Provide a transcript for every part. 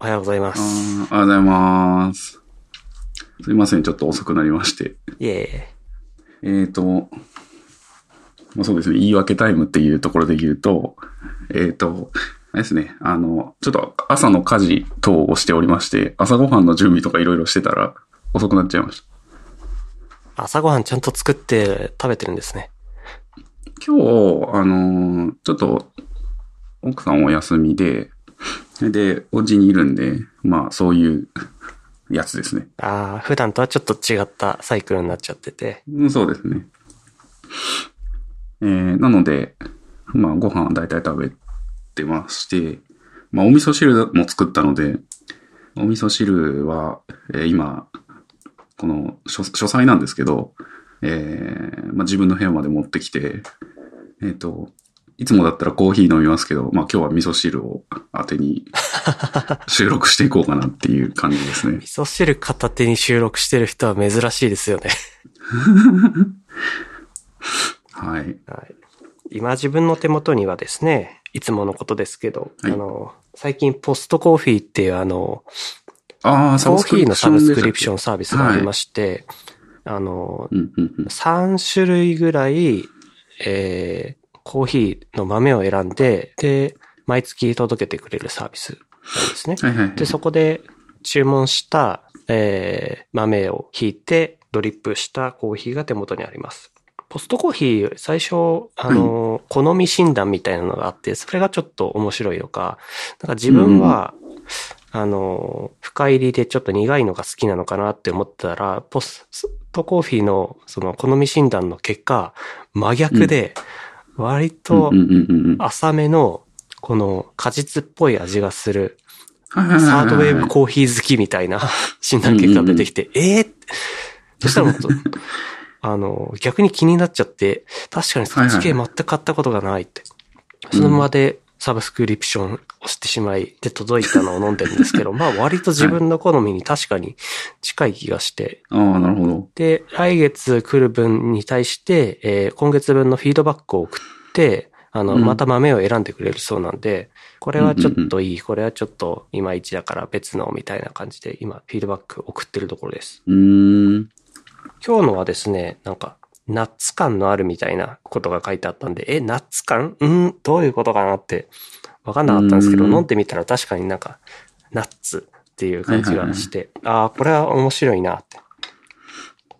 おはようございます。おはようございます。すいません、ちょっと遅くなりまして。いええーと、まあ、そうですね、言い訳タイムっていうところで言うと、えーと、あれですね、あの、ちょっと朝の家事等をしておりまして、朝ごはんの準備とかいろいろしてたら遅くなっちゃいました。朝ごはんちゃんと作って食べてるんですね。今日、あのーちょっと、奥さんお休みで、で、お家にいるんで、まあ、そういうやつですね。ああ、普段とはちょっと違ったサイクルになっちゃってて。うんそうですね。えー、なので、まあ、ご飯は大体食べてまして、まあ、お味噌汁も作ったので、お味噌汁は、えー今、この書、書斎なんですけど、えー、まあ、自分の部屋まで持ってきて、えっ、と、いつもだったらコーヒー飲みますけど、まあ、今日は味噌汁を当てに 収録していこうかなっていう感じですね味。噌汁片手に収録してる人は珍しいですよね。はい。はい、今自分の手元にはですね、いつものことですけど、はいあの、最近ポストコーヒーっていうあの、ああ、コーヒーのサブスクリプションンサービスがありまして、あの、うんうんうん。3種類ぐらい、えー、コーヒーの豆を選んで、で、毎月届けてくれるサービスなんですね。はいはいはい。で、そこで注文した、えー、豆をひいて、ドリップしたコーヒーが手元にあります。ポストコーヒー、最初、あの、好み診断みたいなのがあって、それがちょっと面白いのか、なんか自分は、あの、深入りでちょっと苦いのが好きなのかなって思ったら、ポストコーヒーのその好み診断の結果、真逆で、うんうんうんうん。浅めの、この果実っぽい味がする、サードウェーブコーヒー好きみたいな 診断結果が出てきて、ええー？そしたらもっと、あの、逆に気になっちゃって、確かにそっち系全く買ったことがないって。そのままでサブスクリプションをしてしまい、で届いたのを飲んでるんですけど、まあ割と自分の好みに確かに近い気がして、ああ、なるほど。で、来月来る分に対して、えー今月分のフィードバックを送って、あの、うんまた豆を選んでくれるそうなんで、これはちょっといい、これはちょっといまいちだから別のみたいな感じで今フィードバック送ってるところです。うーん。今日のはですね、なんか、ナッツ感のあるみたいなことが書いてあったんで、え、ナッツ感？うん？どういうことかなって、わかんなかったんですけど、うん飲んでみたら確かになんか、ナッツっていう感じがして、ああ、これは面白いなって。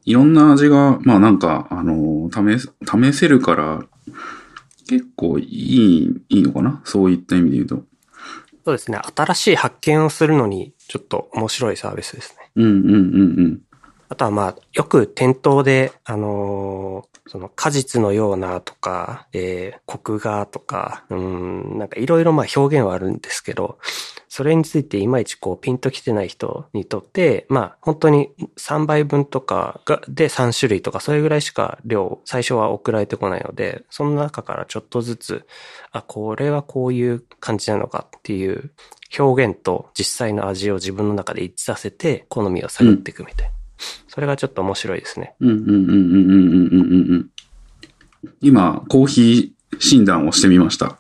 いろんな味が、まあなんか、あの、試す、試せるから、結構いい、いいのかな？そういった意味で言うと。そうですね。新しい発見をするのに、ちょっと面白いサービスですね。うんうんうんうん。あとはまあ、よく店頭で、あのーその果実のようなとか、えー、コクがとか、うん、なんかいろいろまあ表現はあるんですけど、それについていまいちこうピンときてない人にとって、まあ本当に3倍分とかがで3種類とかそれぐらいしか量、最初は送られてこないので、その中からちょっとずつ、あ、これはこういう感じなのかっていう表現と実際の味を自分の中で一致させて好みを探っていくみたいな。それがちょっと面白いですね。うんうんうんうんうんうんうんうん。今、コーヒー診断をしてみました。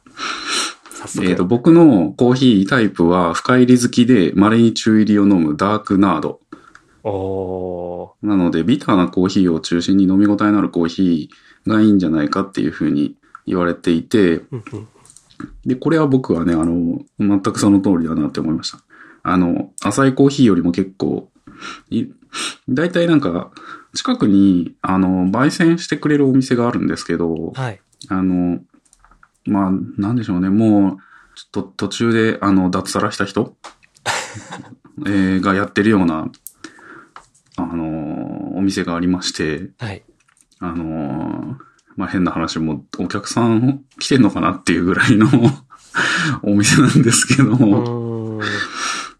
えっ、と、僕のコーヒータイプは深入り好きで、稀に中入りを飲むダークナード。おなので、ビターなコーヒーを中心に飲み応えのあるコーヒーがいいんじゃないかっていうふうに言われていて、で、これは僕はね、あの、全くその通りだなって思いました。あの、浅いコーヒーよりも結構、大体なんか、近くに、あの、焙煎してくれるお店があるんですけど、はい。あの、まあ、なんでしょうね、もう、ちょっと途中で、あの、脱サラした人 えーがやってるような、あの、お店がありまして、はい。あの、まあ、変な話も、お客さん来てんのかなっていうぐらいの お店なんですけど。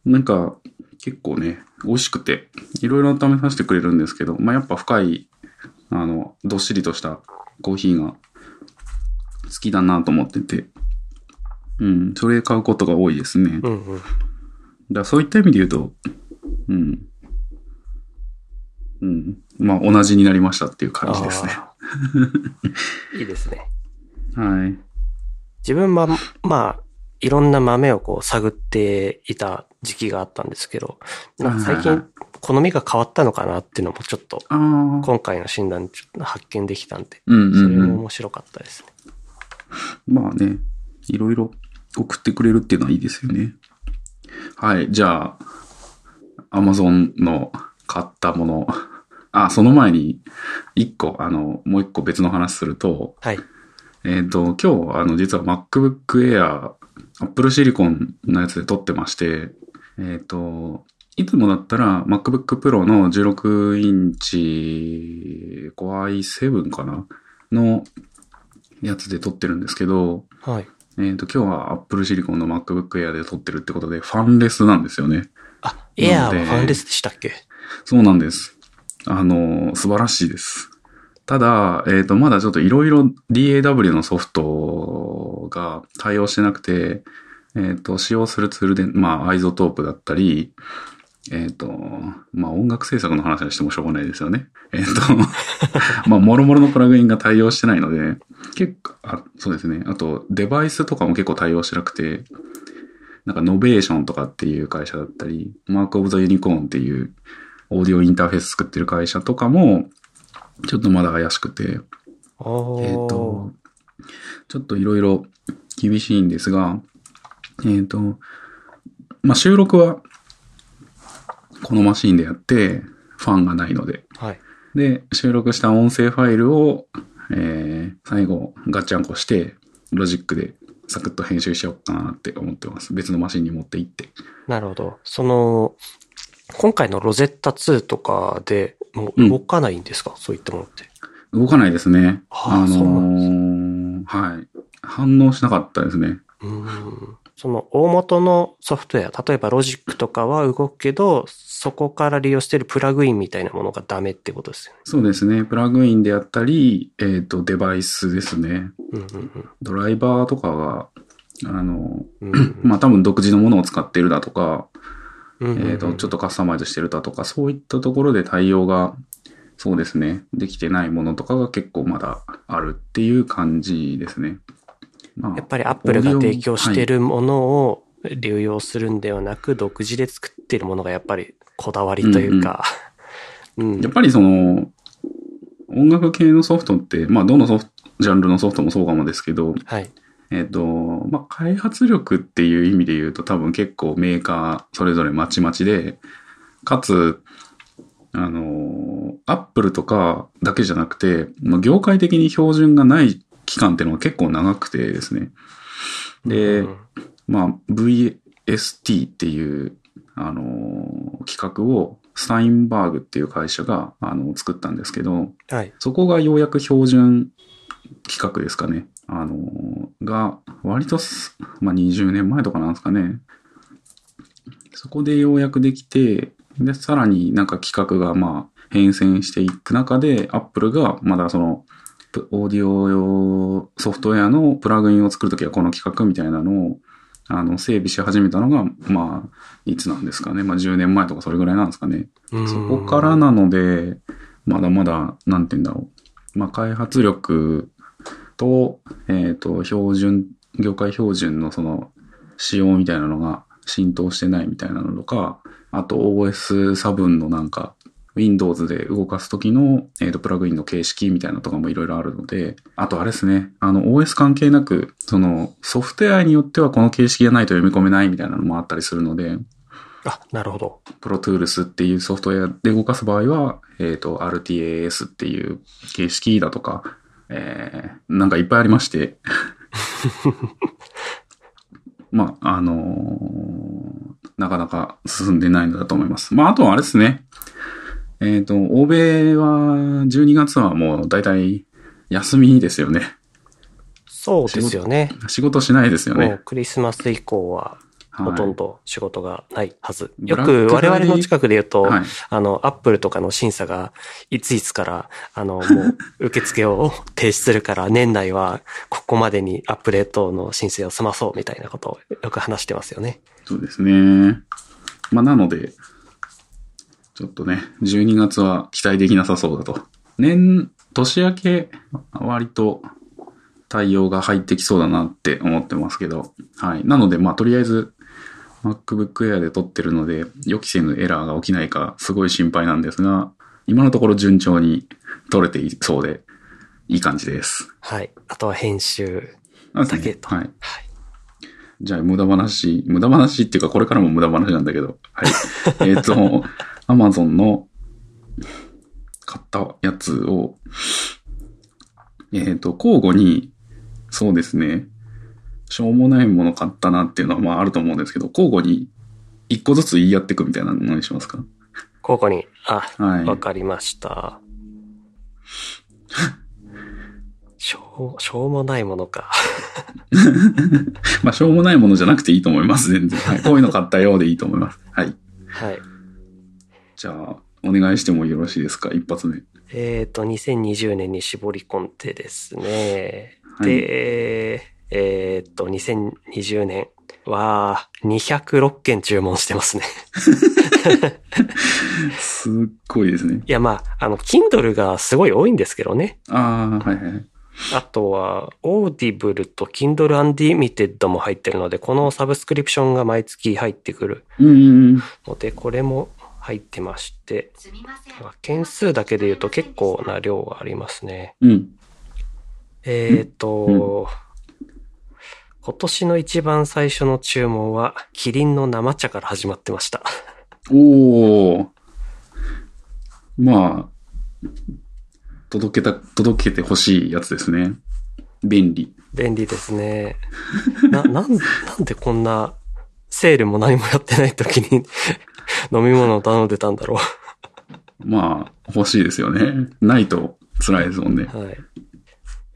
なんか、結構ね、美味しくて、いろいろ試させてくれるんですけど、まあ、やっぱ深い、あの、どっしりとしたコーヒーが好きだなと思ってて、うん、それ買うことが多いですね。うんうん。らそういった意味で言うと、うん、うん、まあ、同じになりましたっていう感じですね。いいですね。はい。自分は、まあ、いろんな豆をこう探っていた時期があったんですけど、なんか最近好みが変わったのかなっていうのもちょっと。今回の診断発見できたんで、うんそれ。も面白かったですね。まあね、いろいろ送ってくれるっていうのはいいですよね。はい。じゃあ、アマゾンの買ったもの。あ、その前に、一個、あの、もう一個別の話すると、はい。えっ、と、今日、あの、実は MacBook Air、Apple Silicon のやつで撮ってまして、えっ、と、いつもだったら MacBook Pro の16インチ Core i7 かなのやつで撮ってるんですけど、はい。えっ、と、今日は Apple Silicon の MacBook Air で撮ってるってことで、ファンレスなんですよね。あ、エアーはファンレスでしたっけ？そうなんです。あの、素晴らしいです。ただ、えっ、と、まだちょっといろいろ DAW のソフトが対応してなくて、えっ、と、使用するツールで、まあ、 iZotope だったり、えっ、と、まあ、音楽制作の話はしてもしょうがないですよね。えっ、と、まあ、もろもろのプラグインが対応してないので、結構、あ、そうですね。あと、デバイスとかも結構対応してなくて、なんか、 Novation とかっていう会社だったり、 Mark of the Unicorn っていうオーディオインターフェース作ってる会社とかも、ちょっとまだ怪しくて。えっ、と、ちょっといろいろ厳しいんですが、えっ、と、まあ、収録は、このマシンでやって、ファンがないので。はい。で、収録した音声ファイルを、えー、最後、ガッチャンコして、ロジックでサクッと編集しようかなって思ってます。別のマシンに持って行って。なるほど。その、今回の Rosetta 2とかでもう動かないんですか、そういったものって。動かないですね。ああのーはい。反応しなかったですね。うーん。その大元のソフトウェア、例えばロジックとかは動くけど、そこから利用しているプラグインみたいなものがダメってことですよね。そうですね。プラグインであったり、えっ、と、デバイスですね。うんうんドライバーとかが、あの、うん。うんまあ、多分独自のものを使っているだとか、うんうんうんえっ、と、ちょっとカスタマイズしてるだとか、そういったところで対応が、そうですね。できてないものとかが結構まだあるっていう感じですね。まあやっぱりアップルが提供しているものを流用するんではなく、独自で作っているものがやっぱりこだわりというか、うん やっぱりその、音楽系のソフトって、まあ、どのソフト、ジャンルのソフトもそうかもですけど、はい。えっ、と、まあ、開発力っていう意味で言うと多分結構メーカーそれぞれまちまちで、かつ、あの、アップルとかだけじゃなくて、まあ業界的に標準がない期間っていうのが結構長くてですね。で、うんまあ、VST っていう、あの、企画をスタインバーグっていう会社が、あの、作ったんですけど、はい。そこがようやく標準企画ですかね。あの、が、割とす、まあ、20年前とかなんですかね。そこでようやくできて、で、さらになんか企画がまあ変遷していく中で、アップルがまだその、プオーディオ用ソフトウェアのプラグインを作るときはこの企画みたいなのを、あの、整備し始めたのが、まあ、いつなんですかね。まあ、10年前とかそれぐらいなんですかね。うんそこからなので、まだまだ、なんて言うんだろう。まあ、開発力と、えっ、と、標準、業界標準のその、仕様みたいなのが浸透してないみたいなのとか、あと OS 差分のなんか、Windows で動かすときの、えーと、プラグインの形式みたいなのとかもいろいろあるので、あとあれですね、あの OS 関係なく、そのソフトウェアによってはこの形式がないと読み込めないみたいなのもあったりするので、あ、なるほど。プロトゥールスっていうソフトウェアで動かす場合は、えっ、と、RTAS っていう形式だとか、えー、なんかいっぱいありまして。まあ、あのーなかなか進んでないのだと思います。まあ、あとはあれですね。えっ、と、欧米は12月はもう大体休みですよね。そうですよね。仕事しないですよねもう。クリスマス以降ははいほとんど仕事がないはず。ブよく我々の近くで言うと、はい。あの、アップルとかの審査が、いついつから、あの、もう、受付を停止するから、年内は、ここまでにアップデートの申請を済まそう、みたいなことをよく話してますよね。そうですね。まあ、なので、ちょっとね、12月は期待できなさそうだと。年、年明け、割と対応が入ってきそうだなって思ってますけど。はい。なので、まあ、とりあえず、MacBook Air で撮ってるので、予期せぬエラーが起きないかすごい心配なんですが、今のところ順調に撮れていそうで、いい感じです。はい。あとは編集。だだけとはい。はい。じゃあ、無駄話、無駄話っていうか、これからも無駄話なんだけど、はい。えっと、Amazon の買ったやつを、えっ、と、交互に、そうですね、しょうもないもの買ったなっていうのは、まああると思うんですけど、交互に一個ずつ言い合っていくみたいなのにしますか？交互に。あ、はい。わかりました。しょう、しょうもないものか。まあ、しょうもないものじゃなくていいと思います、全然。はい。こういうの買ったようでいいと思います。はい。はい。じゃあ、お願いしてもよろしいですか？一発目。えっ、と、2020年に絞り込んでですね。はいで、えっ、と、2020年は206件注文してますね。すっごいですね。いや、まあ、あの、Kindle がすごい多いんですけどね。ああ、はいはいはい。あとは、Audible と Kindle Unlimited も入ってるので、このサブスクリプションが毎月入ってくるうんうんうん。ので、これも入ってまして、すみません。件数だけで言うと結構な量がありますね。うん。えっ、と、今年の一番最初の注文は、キリンの生茶から始まってました。おー。まあ、届けた、届けてほしいやつですね。便利。便利ですね。な、なん、なんでこんな、セールも何もやってない時に 飲み物を頼んでたんだろまあ、欲しいですよね。ないと辛いですもんね。う。はい。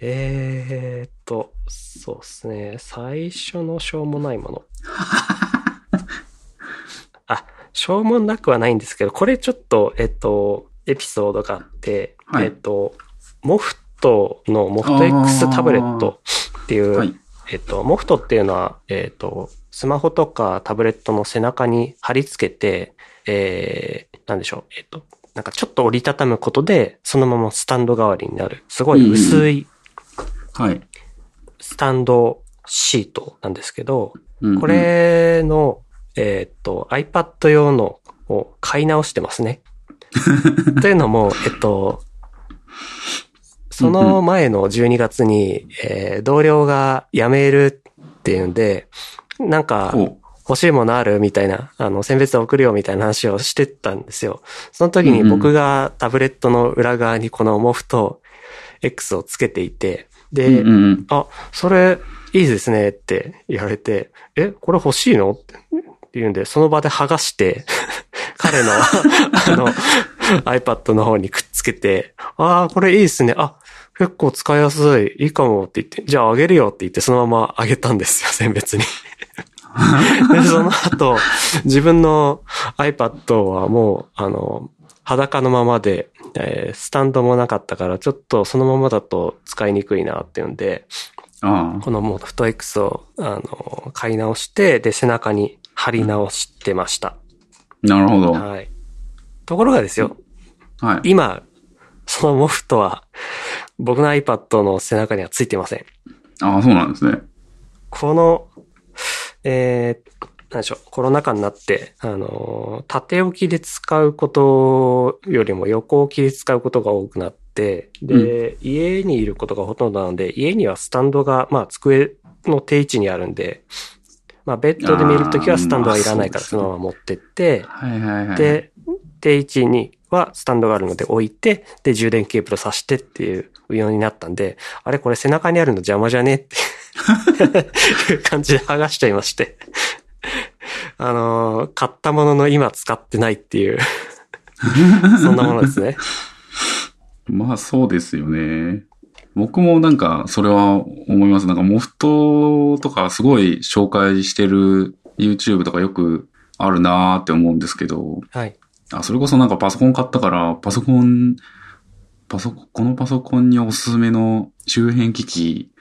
えーっと、そうですね。最初のしょうもないもの。あ、しょうもなくはないんですけど、これちょっと、えっと、エピソードがあって、はいえっと、モフトのモフト X タブレットっていう、はい。えっと、モフトっていうのは、えっと、スマホとかタブレットの背中に貼り付けて、えー、なんでしょう、えっと、なんかちょっと折りたたむことで、そのままスタンド代わりになる。すごい薄いはい。スタンドシートなんですけど、うんうんこ、れの、えっと、iPad 用のを買い直してますね。というのも、えっと、その前の12月に、えー同僚が辞めるっていうんで、なんか、お欲しいものあるみたいな、あの、選別で送るよみたいな話をしてたんですよ。その時に僕がタブレットの裏側にこのモフと X をつけていて、で、うんうんうん。あ、それいいですねって言われて、え、これ欲しいの？って言うんで、その場で剥がして、彼の、あの、iPad の方にくっつけて、ああ、これいいですね。あ、結構使いやすい。いいかもって言って、じゃああげるよって言って、そのままあげたんですよ、選別に。で、その後、自分の iPad はもう、あの、裸のままで、えースタンドもなかったから、ちょっとそのままだと使いにくいなっていうんで、あこのモフト X を、あの、買い直して、で、背中に貼り直してました。あ、なるほど。はい。ところがですよ、はい。今、そのモフトは、僕の iPad の背中にはついてません。ああ、そうなんですね。この、えー、なんでしょう、コロナ禍になって、あの、縦置きで使うことよりも横置きで使うことが多くなって、で、家にいることがほとんどなので、家にはスタンドが、まあ、机の定位置にあるんで、まあ、ベッドで見るときはスタンドはいらないからそのまま持ってって、で、定位置にはスタンドがあるので置いて、で、充電ケーブル挿してっていうようになったんで、あれこれ背中にあるの邪魔じゃねっていう 感じで剥がしちゃいまして。あのー買ったものの今使ってないっていう、そんなものですね。まあそうですよね。僕もなんかそれは思います。なんかモフトとかすごい紹介してる YouTube とかよくあるなーって思うんですけど、はい。あ、それこそなんかパソコン買ったから、パソコン、パソコン、このパソコンにおすすめの周辺機器、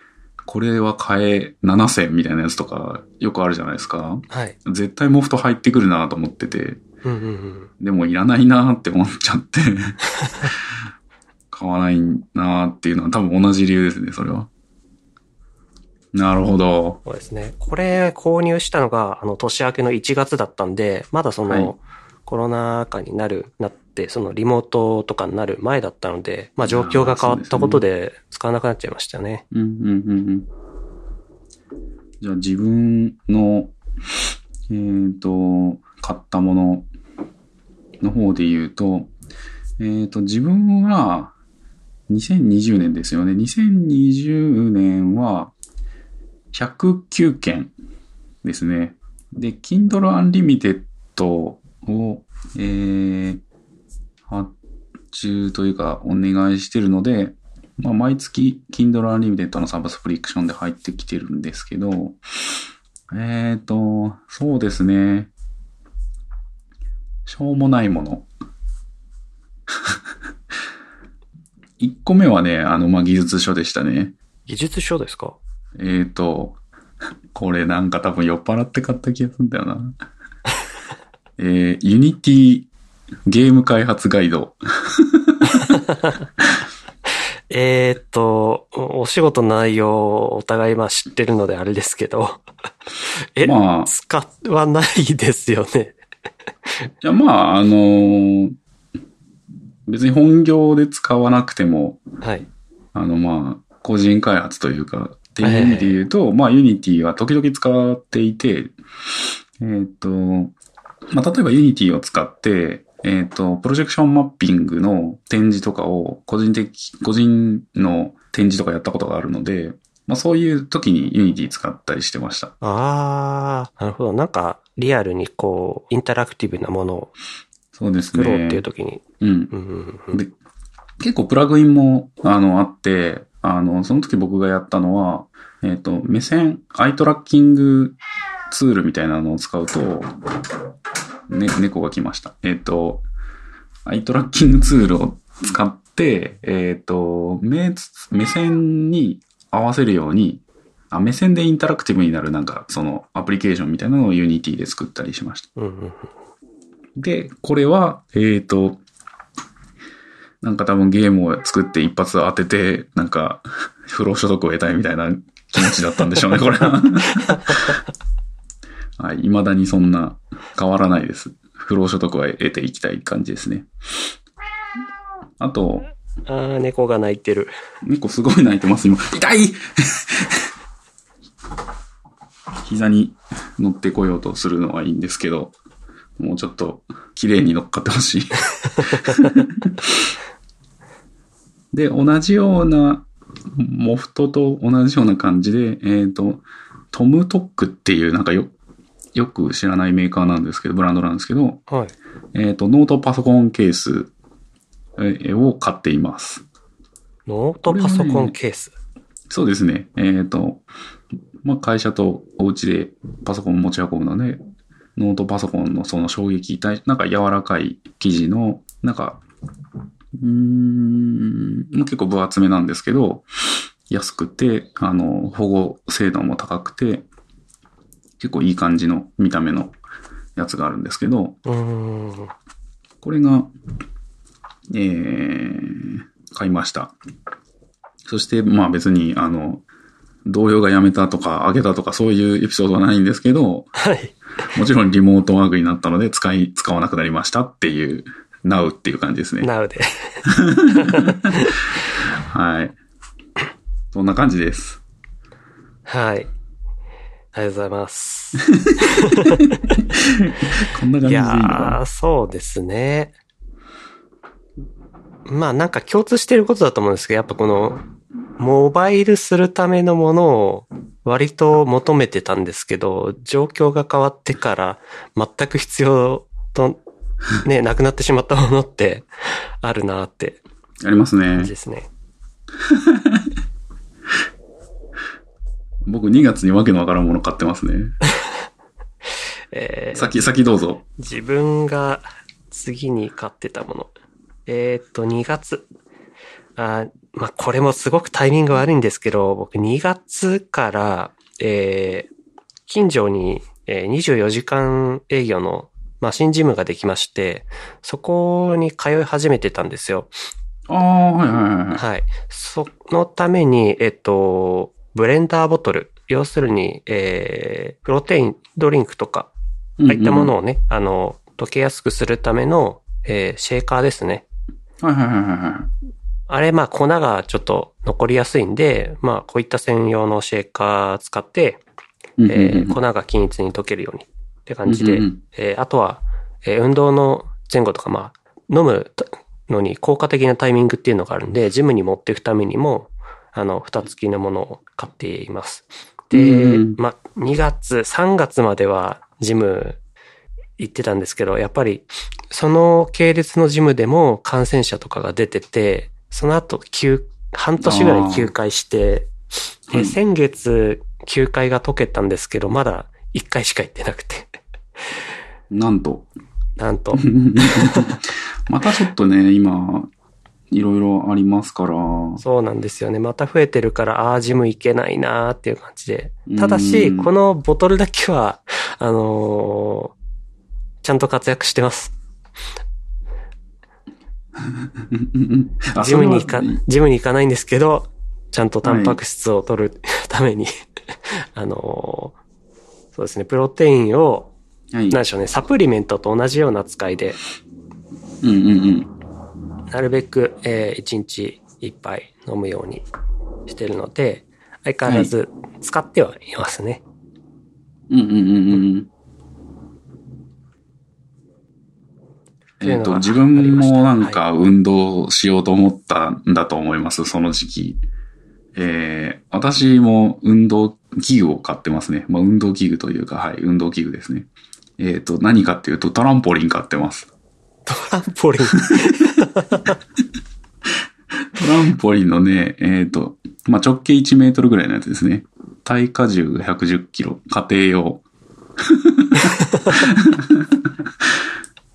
これは買え7000みたいなやつとかよくあるじゃないですか。はい。絶対モフト入ってくるなと思ってて、うんうんうん。でもいらないなって思っちゃって、買わないなっていうのは多分同じ理由ですね、それは。なるほど。そうですね。これ購入したのが、あの、年明けの1月だったんで、まだその、はいコロナ禍になる、なって、そのリモートとかになる前だったので、まあ状況が変わったことで使わなくなっちゃいましたね。うん、うん、うん、うん。じゃあ自分の、えっ、と、買ったものの方で言うと、えっ、と、自分は、2020年ですよね。2020年は、109件ですね。で、Kindle Unlimited を、えー、発注というかお願いしてるので、まあ、毎月 Kindle Unlimited のサブスクリプションで入ってきてるんですけど、えっ、と、そうですね。しょうもないもの。1個目はね、あの、まあ、技術書でしたね。技術書ですか？えっ、と、これなんか多分酔っ払って買った気がするんだよな。えー、ユニティゲーム開発ガイド。えーっと、おお仕事の内容をお互いまあ知ってるのであれですけど、え、まあ使わないですよね。いや、まあ、あのー別に本業で使わなくても、はい。あの、まあ、個人開発というか、っていう意味で言うと、まあ、 Unity は時々使っていて、えっ、と、まあ、例えば Unity を使って、えっ、と、プロジェクションマッピングの展示とかを個人的、個人の展示とかやったことがあるので、まあ、そういう時に Unity 使ったりしてました。あー、なるほど。なんか、リアルにこう、インタラクティブなものをそうです作ろうっていうね。時に。うん。うんうんうんで、結構プラグインも、あの、あって、あの、その時僕がやったのは、えっ、と、目線、アイトラッキングツールみたいなのを使うと、ね、猫が来ました。えっ、と、アイトラッキングツールを使って、えっ、と、目つ、目線に合わせるように、あ、目線でインタラクティブになるなんか、そのアプリケーションみたいなのを Unity で作ったりしました。うんうんうんで、これは、えっ、と、なんか多分ゲームを作って一発当てて、なんか、不労所得を得たいみたいな気持ちだったんでしょうね、これは。はい、未だにそんな変わらないです。不労所得は得ていきたい感じですね。あと、あー、猫が鳴いてる。猫すごい泣いてます、今。痛い膝に乗ってこようとするのはいいんですけど、もうちょっと綺麗に乗っかってほしい。で、同じような、モフトと同じような感じで、えっ、と、トムトックっていうなんかよ、よく知らないメーカーなんですけど、ブランドなんですけど、はい。えっ、と、ノートパソコンケースえーを買っています。ノートパソコンケース。そうですね。えっ、と、まあ、会社とお家でパソコン持ち運ぶので、ノートパソコンのその衝撃なんか柔らかい生地の、なんか、うーん、まあ結構分厚めなんですけど、安くて、あの、保護精度も高くて、結構いい感じの見た目のやつがあるんですけど。これが、えー、買いました。そして、まあ別に、あの、同様がやめたとか、あげたとか、そういうエピソードはないんですけど、はい。もちろんリモートワークになったので、使い、使わなくなりましたっていう、now っていう感じですね。なうで。はい。そんな感じです。はい。ありがとうございます。こんな感じでいいのいやそうですね。まあなんか共通してることだと思うんですけど、やっぱこの、モバイルするためのものを割と求めてたんですけど、状況が変わってから全く必要と、ね、なくなってしまったものってあるなってなありますね。ですね。僕2月にわけのわからんもの買ってますね。えー先、先どうぞ。自分が次に買ってたもの。えーっと、2月。あまあ、これもすごくタイミング悪いんですけど、僕2月から、えー近所に、えー24時間営業のマシンジムができまして、そこに通い始めてたんですよ。ああ、はいはいはいはい。はい。そのために、えっと、ブレンダーボトル、要するに、えー、プロテインドリンクとか、ああいったものをね、あの、溶けやすくするための、えー、シェーカーですね。はいはいはいはいはい。あれ、まあ、粉がちょっと残りやすいんで、まあ、こういった専用のシェーカー使って、えうんー粉が均一に溶けるようにって感じで、えーあとは、えー運動の前後とか、まあ、飲むのに効果的なタイミングっていうのがあるんで、ジムに持っていくためにも、あの、蓋付きのものを買っています。で、うんまあ、2月、3月まではジム行ってたんですけど、やっぱり、その系列のジムでも感染者とかが出てて、その後、休、半年ぐらい休会して、で先月休会が解けたんですけど、まだ1回しか行ってなくて。なんと。なんと。またちょっとね、今、いろいろありますから。そうなんですよね。また増えてるから、ああ、ジム行けないなーっていう感じで。ただうし、んこのボトルだけは、あのーちゃんと活躍してます。あジムに行かジムに行かないんですけど、ちゃんとタンパク質を取るために、あのーそうですね、プロテインを、はい。なんでしょうね、サプリメントと同じような扱いで、うんうんうん。なるべく、えー、1日1杯飲むようにしてるので、相変わらず使ってはいますね。うんうんうんうん。えっ、と、自分もなんか運動しようと思ったんだと思います、その時期。えー、私も運動器具を買ってますね。まあ、運動器具というか、はい、運動器具ですね。えっ、と、何かっていうと、トランポリン買ってます。トランポリン。トランポリンのね、えっ、と、まあ、直径1メートルぐらいのやつですね。耐荷重が110キロ。家庭用。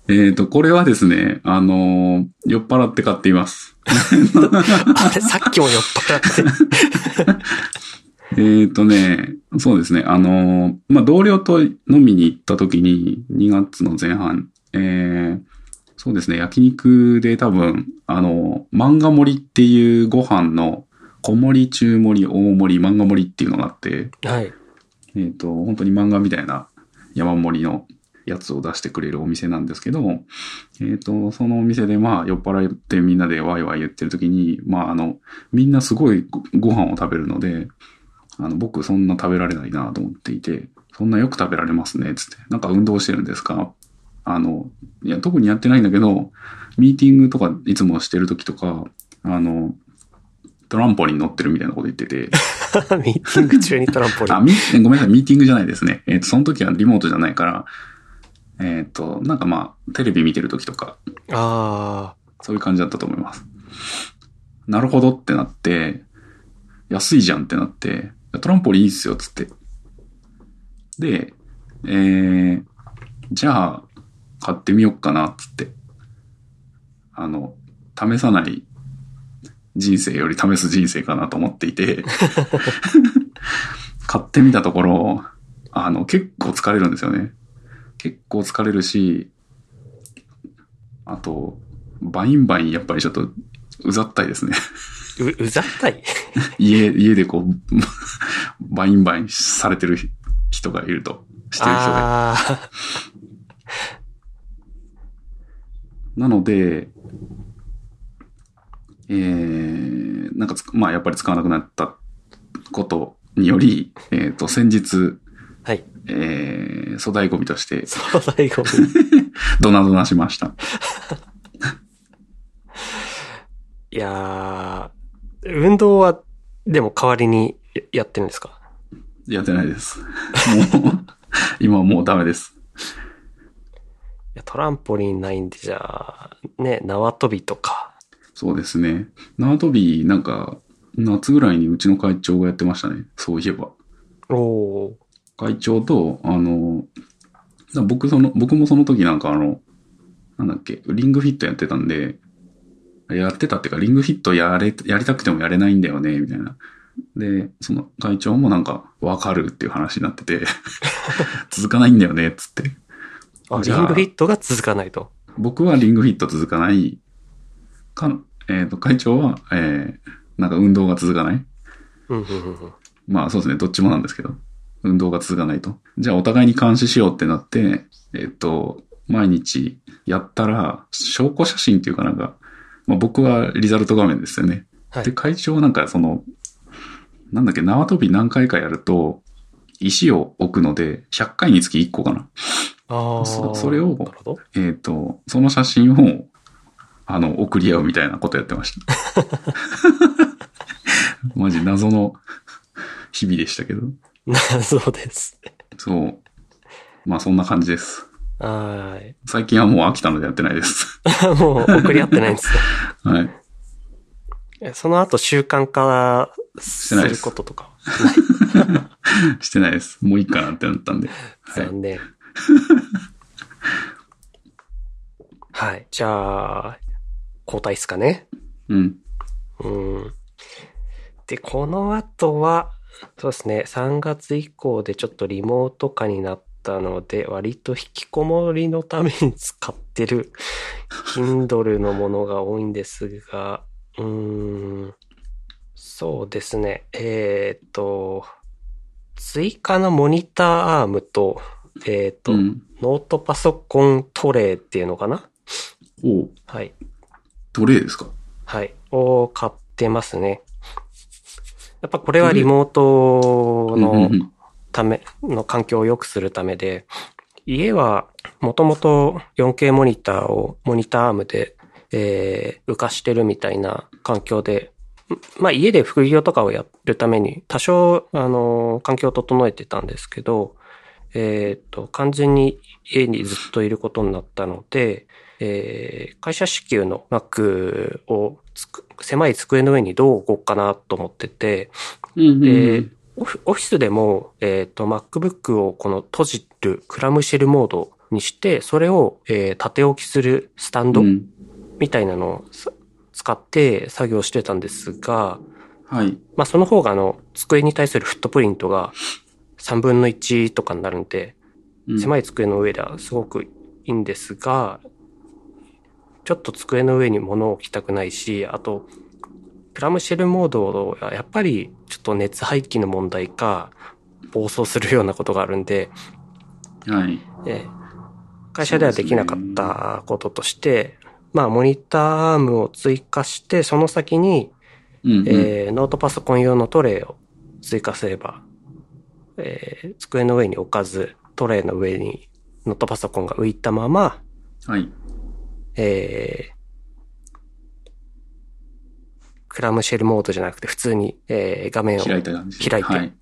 えっと、これはですね、あのー酔っ払って買っています。あれ、さっきも酔っ払って。えっとね、そうですね、あのーまあ、同僚と飲みに行った時に、2月の前半、えー、そうですね、焼肉で多分、あのー漫画盛りっていうご飯の、小盛り、中盛り、大盛り、漫画盛りっていうのがあって、はい。えっ、と、本当に漫画みたいな山盛りのやつを出してくれるお店なんですけど、えっ、と、そのお店でまあ酔っ払ってみんなでワイワイ言ってる時に、まああの、みんなすごいごご飯を食べるので、あの、僕そんな食べられないなと思っていて、そんなよく食べられますね、つって。なんか運動してるんですか？あの、いや、特にやってないんだけど、ミーティングとかいつもしてる時とか、あの、トランポリン乗ってるみたいなこと言ってて、ミーティング中にトランポリ あ、ン。み、えごめんなさい、ミーティングじゃないですね。えっ、と、その時はリモートじゃないから、えっ、と、なんかまあ、テレビ見てる時とか、あそういう感じだったと思います。なるほどってなって、安いじゃんってなって、トランポリンいいっすよ、つって。で、えー、じゃあ、買ってみよっかな、つって。あの、試さない人生より試す人生かなと思っていて、買ってみたところ、あの、結構疲れるんですよね。結構疲れるし、あと、バインバインやっぱりちょっと、うざったいですね。あ。う、うざったい？家、家でこう、バインバインされてる人がいると、してる人が。なので、えー、なんかつ、まあやっぱり使わなくなったことにより、えっ、と、先日、はい。えー、粗大ゴミとして、そう、最後に。ドナドナしました。いやー、運動は、でも代わりにややってるんですか？やってないです。もう、今はもうダメです。いや、トランポリンないんで、じゃあ、ね、縄跳びとか。そうですね。縄跳び、なんか、夏ぐらいにうちの会長がやってましたね。そういえば。おー。会長と、あの、だ僕その、僕もその時なんかあの、なんだっけ、リングフィットやってたんで、やってたっていうか、リングフィットやれ、やりたくてもやれないんだよね、みたいな。で、その会長もなんか、わかるっていう話になってて、続かないんだよね、つって。リングフィットが続かないと。僕はリングフィット続かない。か、えっ、と、会長は、えー、なんか運動が続かない。うん、うん、うんうん。まあそうですね、どっちもなんですけど、運動が続かないと。じゃあお互いに監視しようってなって、えっと、毎日やったら、証拠写真っていうかなんか、まあ僕はリザルト画面ですよね。はいで、会長はなんかその、なんだっけ、縄跳び何回かやると、石を置くので、100回につき1個かな。ああ。そそれを。えっ、と、その写真を、あの、送り合うみたいなことやってました。マジ謎の日々でしたけど。そうです。そう。まあそんな感じです。は最近はもう飽きたのでやってないです。ーい。もう送り合ってないんですねはい。え。その後習慣化することとか。してないです。もういいかなってなったんで。はい。残念。はい。じゃあ、交代ですかね。うん。うん。で、この後は、そうですね、3月以降でちょっとリモート化になったので、割と引きこもりのために使ってる Kindle のものが多いんですが、うーん、そうですね、えっ、と、追加のモニターアームと、えっ、と、うん。ノートパソコントレイっていうのかな？おうはい。トレイですか？はい。を買ってますね。やっぱこれはリモートのうんための環境を良くするためで、家はもともと 4K モニターをモニターアームで、えー浮かしてるみたいな環境で、んまあ家で副業とかをやるために多少、あの、環境を整えてたんですけど、えっ、と、完全に家にずっといることになったので、えー会社支給の Mac を狭い机の上にどう置こうかなと思ってて、うんうんで、オフオフィスでも、えっ、と、MacBook をこの閉じるクラムシェルモードにして、それを、えー縦置きするスタンドうん。みたいなのをさ使って作業してたんですが、はい。まあその方があの、机に対するフットプリントが3分の1とかになるんで、うん狭い机の上ではすごくいいんですが、ちょっと机の上に物を置きたくないし、あと、クラムシェルモードはやっぱりちょっと熱排気の問題か、暴走するようなことがあるんで、はい。えー会社ではできなかったこととして、まあ、モニターアームを追加して、その先に、うんうん。えーノートパソコン用のトレイを追加すれば、えー机の上に置かず、トレイの上にノートパソコンが浮いたまま、はい。えークラムシェルモードじゃなくて普通に、えー画面を開いた感じ。開いてはい。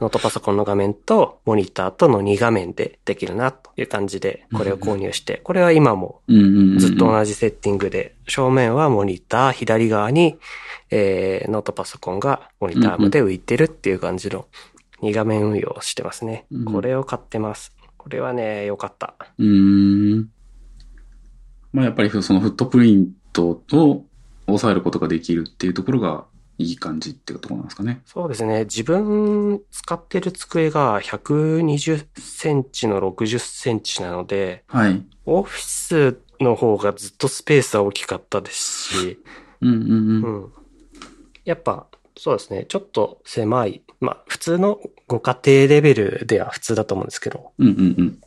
ノートパソコンの画面とモニターとの2画面でできるなという感じでこれを購入して、これは今も。ずっと同じセッティングで、正面はモニター、左側に、えーノートパソコンがモニターアームで浮いてるっていう感じの2画面運用をしてますね。うんこれを買ってます。これはね、良かった。うーん。まあやっぱりそのフットプリントを抑えることができるっていうところがいい感じっていうところなんですかね。そうですね。自分使ってる机が120センチの60センチなので、はい。オフィスの方がずっとスペースは大きかったですし、うんうんうん。うん。やっぱ、そうですね。ちょっと狭い。まあ、普通のご家庭レベルでは普通だと思うんですけど。うんうんうん。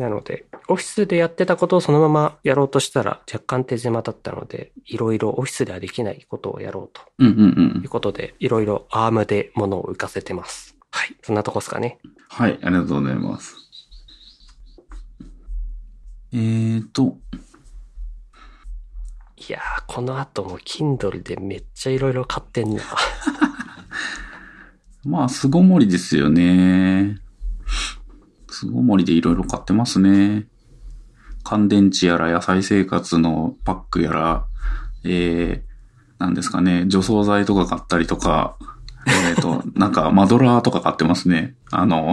なので、オフィスでやってたことをそのままやろうとしたら若干手狭だったので、いろいろオフィスではできないことをやろうとうんうんうんいう。ことで、いろいろアームで物を浮かせてます。はい。そんなとこですかね。はい、ありがとうございます。えーと、いやー、この後も Kindle でめっちゃいろいろ買ってんな。まあ、巣ごもりですよね。巣ごもりでいろいろ買ってますね。乾電池やら野菜生活のパックやら、えー、なんですかね、除草剤とか買ったりとか、えーと、なんかマドラーとか買ってますね。あの、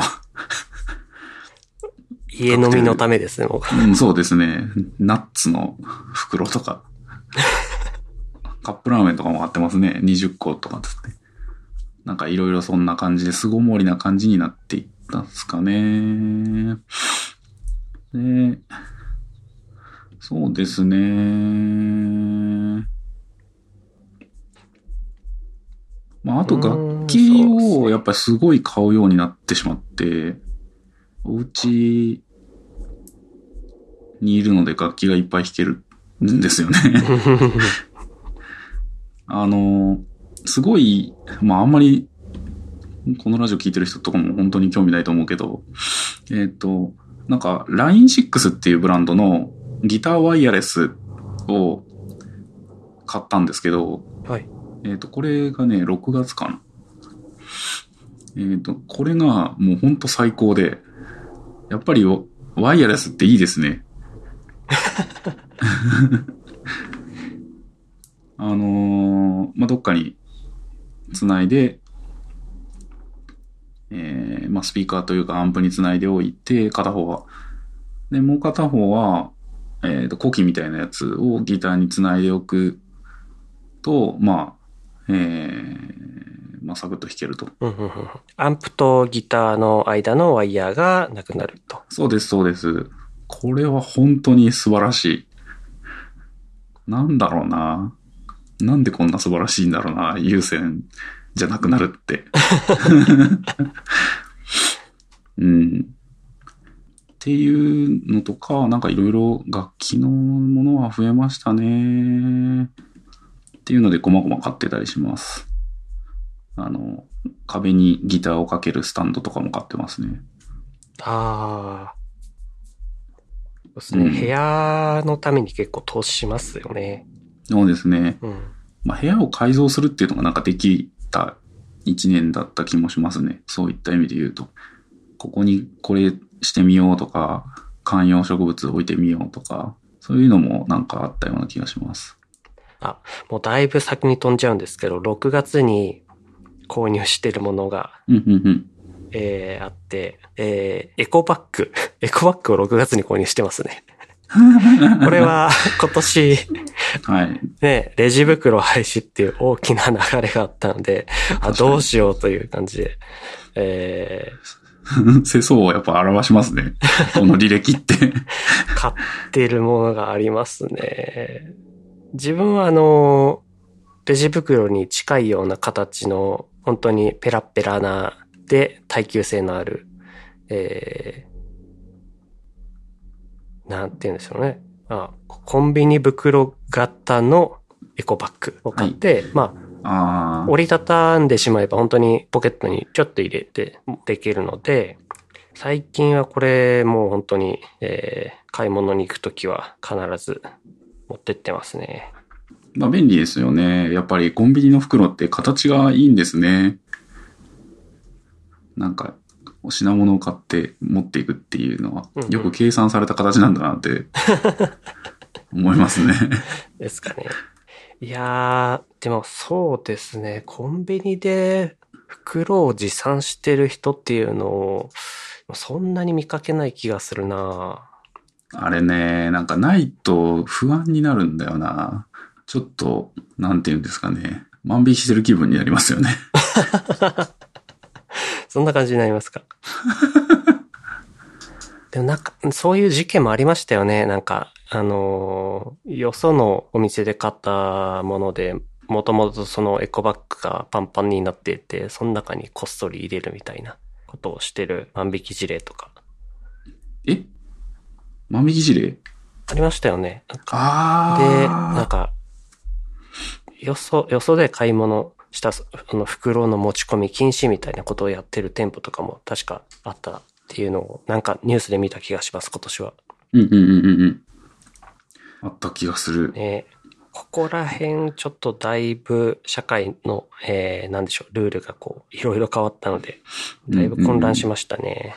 家飲みのためですね、もう。うん、そうですね。ナッツの袋とか。カップラーメンとかも買ってますね。20個とかつって。なんかいろいろそんな感じで、巣ごもりな感じになっていったんですかね。で、そうですね。まあ、あとう学ーん器をやっぱりすごい買うようになってしまって、お家にいるので楽器がいっぱい弾けるんですよね。あの、すごい、まああんまり、このラジオ聞いてる人とかも本当に興味ないと思うけど、えっ、と、なんか、Line6 っていうブランドのギターワイヤレスを買ったんですけど、はい。えっ、と、これがね、6月かな。えっ、と、これがもうほんと最高で、やっぱりワイヤレスっていいですね。あのーまあ、どっかにつないで、えーまあ、スピーカーというかアンプにつないでおいて、片方は。で、もう片方は、えっ、と、コキみたいなやつをギターにつないでおくと、まあ、えー、まあ、サクッと弾けると。うんうんうんアンプとギターの間のワイヤーがなくなると。そうです、そうです。これは本当に素晴らしい。なんだろうな。なんでこんな素晴らしいんだろうな。有線じゃなくなるって。うん。っていうのとか、なんかいろいろ楽器のものは増えましたね。っていうので、こまごま買ってたりします。あの、壁にギターをかけるスタンドとかも買ってますね。ああ。そうですね、うん部屋のために結構投資しますよね。そうですね。うん。まあ、部屋を改造するっていうのがなんかできた一年だった気もしますね。そういった意味で言うと。ここにこれしてみようとか、観葉植物置いてみようとか、そういうのもなんかあったような気がします。もうだいぶ先に飛んじゃうんですけど、6月に購入してるものが、うん、うん、うん。えー、あって、えー、エコバッグ。エコバッグを6月に購入してますね。これは今年、はい。ね、レジ袋廃止っていう大きな流れがあったので、あ、どうしようという感じで、え世相をやっぱ表しますね。この履歴って。ー、買ってるものがありますね。自分はあの、レジ袋に近いような形の、本当にペラッペラな、で、耐久性のある、えー、なんて言うんでしょうね。あ、コンビニ袋型のエコバッグを買って、まあ、ああ。折りたたんでしまえば本当にポケットにちょっと入れてできるので、最近はこれもう本当に、えー買い物に行くときは必ず持ってってますね。まあ便利ですよね。やっぱりコンビニの袋って形がいいんですね。なんか、お品物を買って持っていくっていうのはうんうん、よく計算された形なんだなって、思いますね。ですかね。いやー、でもそうですね。コンビニで袋を持参してる人っていうのを、そんなに見かけない気がするなあれね、なんかないと不安になるんだよな。ちょっと、なんて言うんですかね。万引きしてる気分になりますよね。そんな感じになりますか？でもなんか、そういう事件もありましたよね。なんか、あのーよそのお店で買ったもので、もともとそのエコバッグがパンパンになっていて、その中にこっそり入れるみたいなことをしてる万引き事例とか、え？万引き事例？ありましたよね。なんかあで、あ。なんか、よそ、よそで買い物した、あの、袋の持ち込み禁止みたいなことをやってる店舗とかも確かあったっていうのを、なんかニュースで見た気がします、今年は。うんうんうんうんうん。あった気がする。ねここら辺、ちょっとだいぶ社会の、えー、なんでしょう、ルールがこう、いろいろ変わったので、だいぶ混乱しましたね。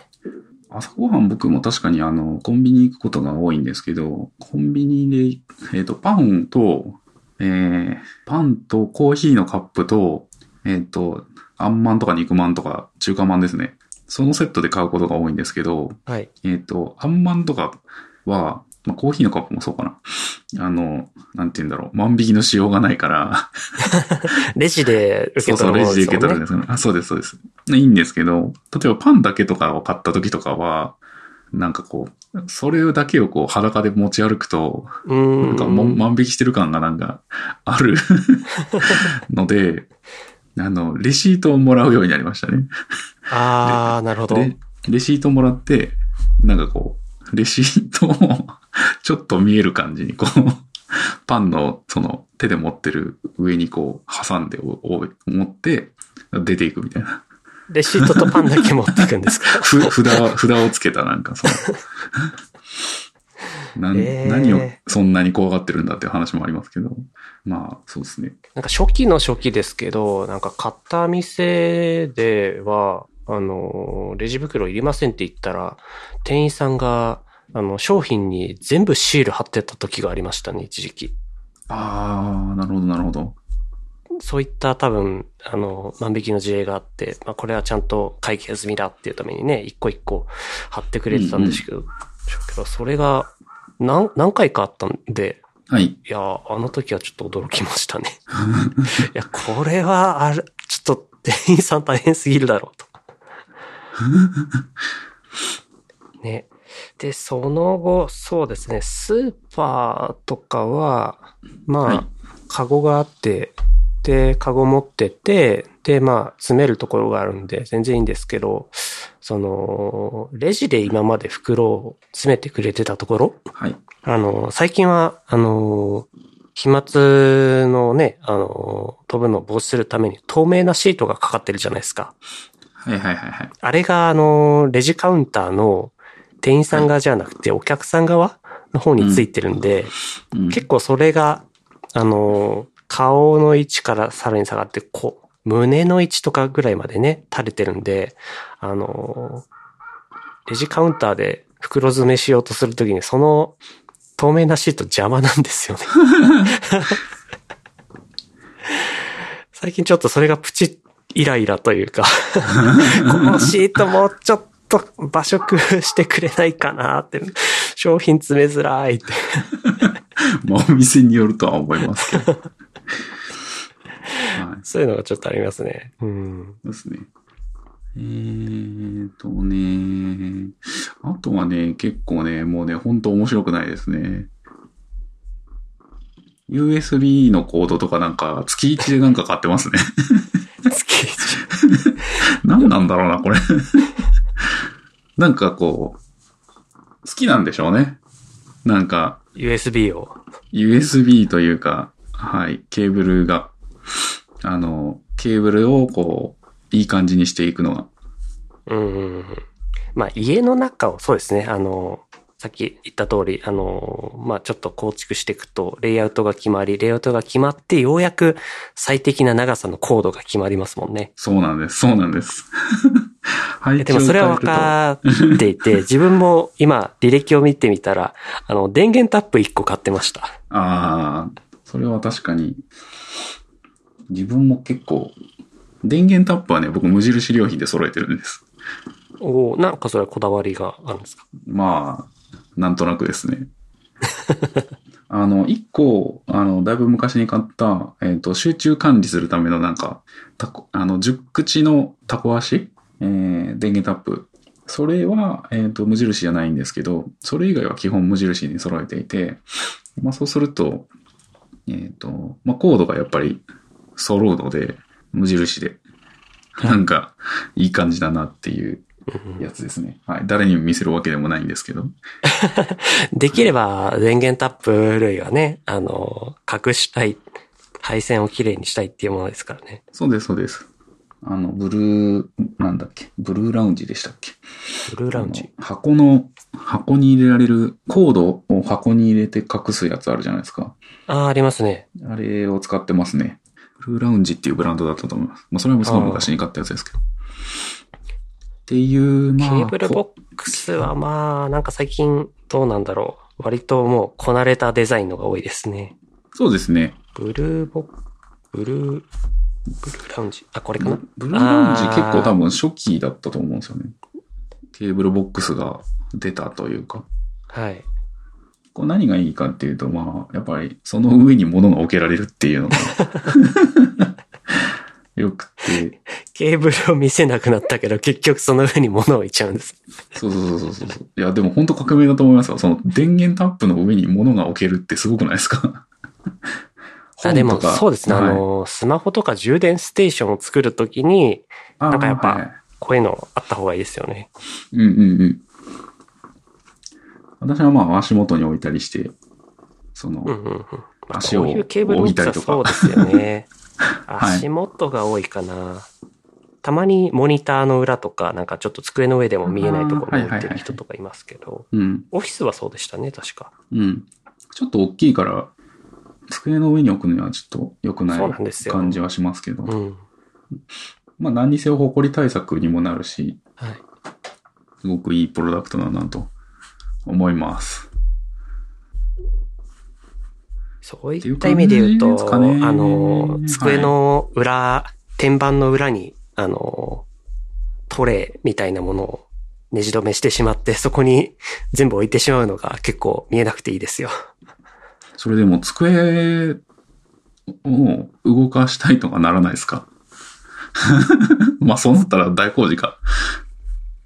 朝ごはん僕も確かにあの、コンビニ行くことが多いんですけど、コンビニで、えっ、と、パンと、えー、パンとコーヒーのカップと、えっ、と、あんまんとか肉まんとか中華まんですね。そのセットで買うことが多いんですけど、はい。えっ、と、あんまんとかは、まあ、コーヒーのカップもそうかな。あの、なんて言うんだろう。万引きのしようがないから、レジで受けそうそう、レジで受け取るん。ですよね。あ、そうです、そうです。いいんですけど、例えばパンだけとかを買った時とかは、なんかこう、それだけをこう裸で持ち歩くと。なんかも万引きしてる感がなんかある ので、あの、レシートをもらうようになりましたね。ああ、なるほど。レレシートもらって、なんかこう、レシートをちょっと見える感じにこう、パンのその手で持ってる上にこう挟んでおお持って出ていくみたいな。レシートとパンだけ持っていくんですか？ふ札、札をつけたなんかその、なんえー何をそんなに怖がってるんだっていう話もありますけど。まあ、そうですね。なんか初期の初期ですけど、なんか買った店では、あの、レジ袋いりませんって言ったら、店員さんが、あの、商品に全部シール貼ってた時がありましたね、一時期。ああ、なるほど、なるほど。そういった多分、あの、万引きの事例があって、まあこれはちゃんと会計済みだっていうためにね、一個一個貼ってくれてたんですけど、けどそれが何、何回かあったんで、はい。いや、あの時はちょっと驚きましたね。いや、これは、あれ、ちょっと店員さん大変すぎるだろうと。ね。で、その後、そうですね、スーパーとかは、まあ、はいカゴがあって、で、カゴ持ってて、で、まあ、詰めるところがあるんで、全然いいんですけど、その、レジで今まで袋を詰めてくれてたところはい。あの、最近は、あの、飛沫のね、あの、飛ぶのを防止するために透明なシートがかかってるじゃないですか。はいはいはいはい。あれが、あの、レジカウンターの店員さん側じゃなくて、お客さん側の方についてるんで、うん結構それが、あの、顔の位置からさらに下がって、こう、胸の位置とかぐらいまでね、垂れてるんで、あの、レジカウンターで袋詰めしようとするときに、その透明なシート邪魔なんですよね。最近ちょっとそれがプチイライラというか、このシートもうちょっと場所工夫してくれないかなって、商品詰めづらいって。まあ、お店によるとは思いますけど。はい。そういうのがちょっとありますね。うん。そうですね。えーとね、あとはね、結構ね、もうね、ほんと面白くないですね。USB のコードとかなんか、月1でなんか買ってますね。月一。何なんだろうな、これ。なんかこう、好きなんでしょうね。なんか、USB を。USB というか、はい、ケーブルが、あの、ケーブルをこう、いい感じにしていくのが。うん。まあ家の中をそうですね。あの、さっき言った通り、あの、まあちょっと構築していくと、レイアウトが決まり、レイアウトが決まって、ようやく最適な長さのコードが決まりますもんね。そうなんです、そうなんです。配置でもそれは分かっていて、自分も今履歴を見てみたら、あの、電源タップ1個買ってました。ああ、それは確かに、自分も結構、電源タップはね、僕無印良品で揃えてるんです。おーなんかそれはこだわりがあるんですか？まあ、なんとなくですね。あの、一個、あの、だいぶ昔に買った、えっ、と、集中管理するためのなんか、タコ、あの、10口のタコ足、えー、電源タップ。それは、えっ、と、無印じゃないんですけど、それ以外は基本無印に揃えていて、まあそうすると、えっ、と、まあコードがやっぱり揃うので、無印で、なんか、いい感じだなっていうやつですね。はい。誰にも見せるわけでもないんですけど。できれば電源タップ類はね、あの、隠したい、配線をきれいにしたいっていうものですからね。そうです、そうです。あの、ブルー、なんだっけ？ブルーラウンジでしたっけ？ブルーラウンジ。箱の、箱に入れられる、コードを箱に入れて隠すやつあるじゃないですか。ああ、ありますね。あれを使ってますね。ブルーラウンジっていうブランドだったと思います。まあ、それはすごい昔に買ったやつですけど。っていう、まあ。ケーブルボックスはまあ、なんか最近どうなんだろう。割ともうこなれたデザインのが多いですね。そうですね。ブルーボッ、ブルー、ブルーラウンジ。あ、これかな？ブルーラウンジ結構多分初期だったと思うんですよね。ケーブルボックスが出たというか。はい。こう何がいいかっていうと、まあ、やっぱりその上に物が置けられるっていうのが よくて、ケーブルを見せなくなったけど、結局その上に物を置いちゃうんです。そうそうそうそうそう。いや、でも本当革命だと思いますよ。その電源タップの上に物が置けるってすごくないですか？あでも、そうですね。はいあの、スマホとか充電ステーションを作るときに、あなんかやっぱはいこういうのあった方がいいですよね。うんうんうん。私はまあ足元に置いたりして、その、うんうんうん。まあ、足をこういうケーブル置ボックいたりとかスはそうですよね。はい足元が多いかな。たまにモニターの裏とか、なんかちょっと机の上でも見えないところに置いてる人とかいますけど、うん、オフィスはそうでしたね、確か。うん。ちょっと大きいから、机の上に置くにはちょっと良くない感じはしますけど、うん。まあ何にせよ埃対策にもなるし、はい。すごくいいプロダクトだなと思います。そういった意味で言うと、うねあの、机の裏、天板の裏に、あの、トレイみたいなものをネジ止めしてしまって、そこに全部置いてしまうのが結構見えなくていいですよ。それでも机を動かしたいとかならないですか？まあそうなったら大工事か。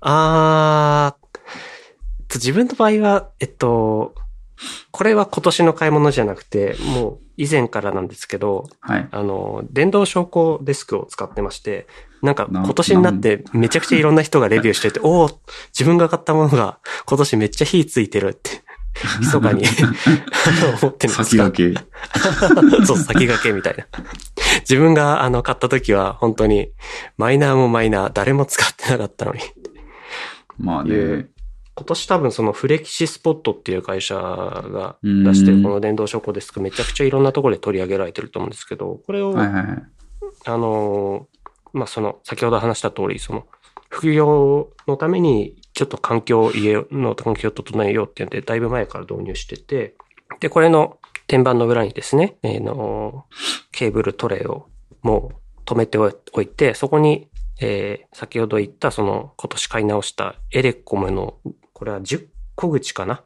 あー、と自分の場合は、えっと、これは今年の買い物じゃなくて、もう以前からなんですけど、はい。あの、電動昇降デスクを使ってまして、なんかな今年になってめちゃくちゃいろんな人がレビューしてて、おお自分が買ったものが今年めっちゃ火ついてるって、密かに 思ってるんです先が駆け。そう、先駆けみたいな。自分があの買った時は本当にマイナーもマイナー、誰も使ってなかったのに。まあね。今年多分そのフレキシスポットっていう会社が出してるこの電動昇降デスクめちゃくちゃいろんなところで取り上げられてると思うんですけど、これを、はいはいはい。あのーまあ、その、先ほど話した通り、その、副業のために、ちょっと環境、家の環境を整えようっていうんで、だいぶ前から導入してて、で、これの天板の裏にですね、えーの、ケーブルトレイをもう止めておいて、そこに、えー先ほど言った、その、今年買い直したエレコムの、これは10個口かな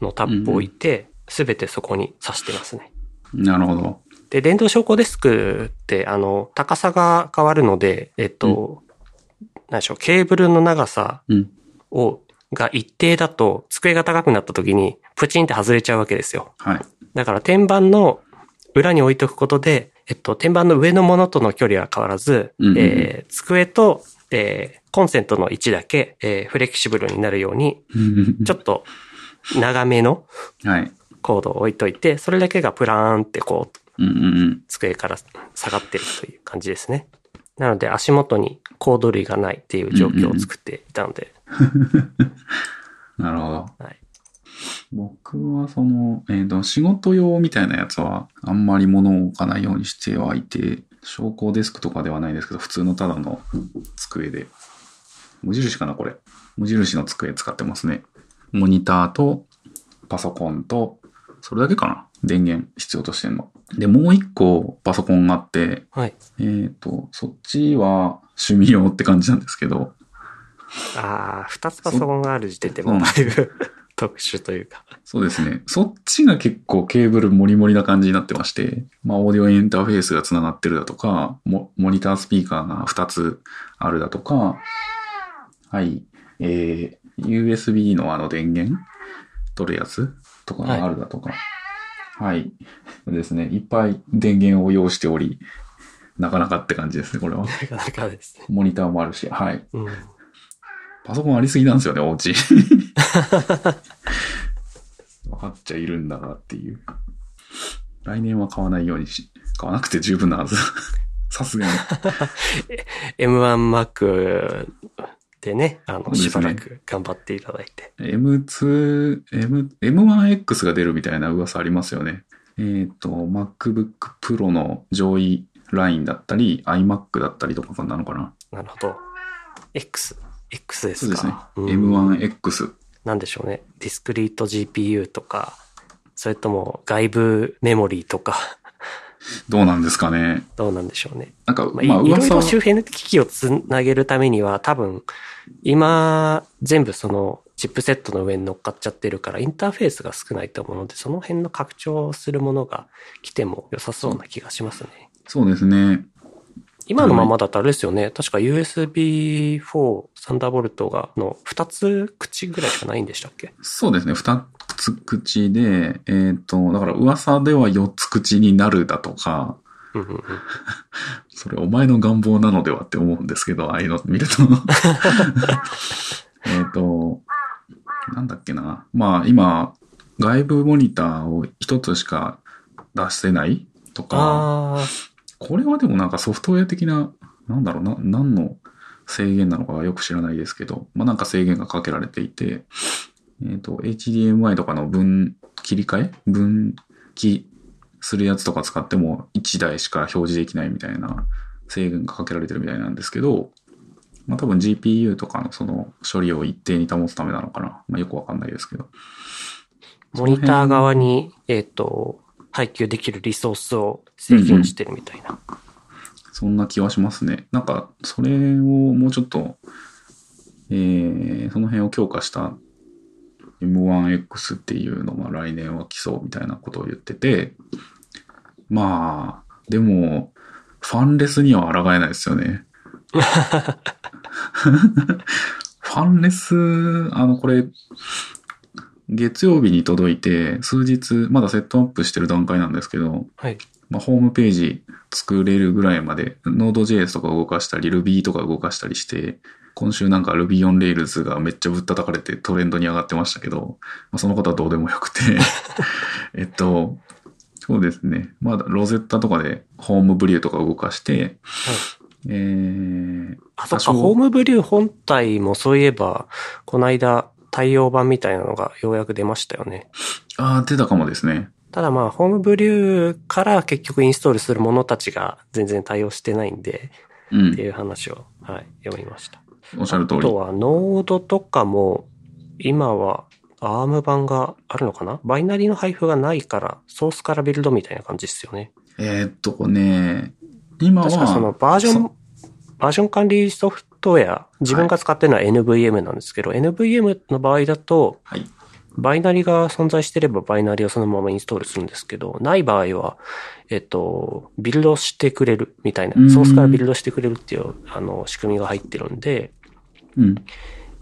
のタップを置いて、すべてそこに挿してますね。なるほど。で、電動昇降デスクって、あの、高さが変わるので、えっと、何でしょう、ケーブルの長さうん。を、が一定だと、机が高くなった時に、プチンって外れちゃうわけですよ。はい。だから、天板の裏に置いとくことで、えっと、天板の上のものとの距離は変わらず、うんうんうんえー机と、えーコンセントの位置だけ、えーフレキシブルになるように、ちょっと長めのはい。コードを置いといて、それだけがプラーンってこう、うんうんうん。机から下がってるという感じですね。なので足元にコード類がないっていう状況を作っていたので、なるほど。はい。僕はその、えっ、と、仕事用みたいなやつは、あんまり物を置かないようにしてはいて、昇降デスクとかではないですけど、普通のただの机で。無印かな、これ。無印の机使ってますね。モニターと、パソコンと、それだけかな電源必要としてんの。で、もう一個パソコンがあって、はい。えっ、と、そっちは趣味用って感じなんですけど、ああ、二つパソコンがある時点でもうだいぶ 特殊というか。そうですね。そっちが結構ケーブルモリモリな感じになってまして、まあ、オーディオエンターフェースが繋がってるだとか、モモニタースピーカーが2つあるだとか、はい、えー、USB のあの電源取るやつとかがあるだとか、はい、ですね。いっぱい電源を要しており、なかなかって感じですね、これは。なかなかですね。モニターもあるし、はい。うん。パソコンありすぎなんですよね、お家。分かっちゃいるんだなっていう。来年は買わないようにし、買わなくて十分なはず。さすがに。M1Mac でね、あの、しばらく頑張っていただいて。M2、M、M1X が出るみたいな噂ありますよね。えっ、と、MacBook Pro の上位ラインだったり、iMac だったりとかなのかな。なるほど。X。X ですか？そうですね。うん M1X。なんでしょうね。ディスクリート GPU とか、それとも外部メモリーとか、どうなんですかね。どうなんでしょうね。なんか、まあ、いまあ、いろいろ周辺機器をつなげるためには多分、今、全部そのチップセットの上に乗っかっちゃってるから、インターフェースが少ないと思うので、その辺の拡張するものが来ても良さそうな気がしますね。そうですね。今のままだとあれですよね。確か USB4 サンダーボルトが、の2つ口ぐらいしかないんでしたっけ？そうですね。二つ口で、えっ、と、だから噂では四つ口になるだとか、うんうんうん。それお前の願望なのではって思うんですけど、ああいうの見ると。えっと、なんだっけな。まあ今、外部モニターを一つしか出せないとか、これはでもなんかソフトウェア的な、なんだろうな、何の制限なのかはよく知らないですけど、まあなんか制限がかけられていて、えっ、と、HDMI とかの分切り替え分岐するやつとか使っても1台しか表示できないみたいな制限がかけられてるみたいなんですけど、まあ多分 GPU とかのその処理を一定に保つためなのかな。まあよくわかんないですけど。モニター側に、えっ、と、配給できるリソースを制限してるみたいな。そんな気はしますね。なんか、それをもうちょっと、えー、その辺を強化した M1X っていうのが来年は来そうみたいなことを言ってて、まあ、でも、ファンレスには抗えないですよね。ファンレス、あの、これ、月曜日に届いて、数日、まだセットアップしてる段階なんですけど、はい。まあ、ホームページ作れるぐらいまで、Node.js とか動かしたり、Ruby とか動かしたりして、今週なんか Ruby on Rails がめっちゃぶったたかれてトレンドに上がってましたけど、まあ、そのことはどうでもよくて、えっと、そうですね。まだ Rosetta とかで Homebrew とか動かして、えー、あ、そっか、 Homebrew 本体もそういえば、この間、対応版みたいなのがようやく出ましたよね。ああ、出たかもですね。ただまあ、 Homebrew から結局インストールするものたちが全然対応してないんで、うんって。いう話を、はい、読みました。おっしゃる通りあと。は、ノードとかも、今は、アーム版があるのかな？バイナリの配布がないから、ソースからビルドみたいな感じですよね。えーっとね、今は、確かそのバージョンそ、バージョン管理ソフトウェア、自分が使ってるのは NVM なんですけど、NVM の場合だと、はい。バイナリが存在してればバイナリをそのままインストールするんですけど、ない場合は、えっと、ビルドしてくれるみたいなう、んソースからビルドしてくれるっていう、あの、仕組みが入ってるんで、うん。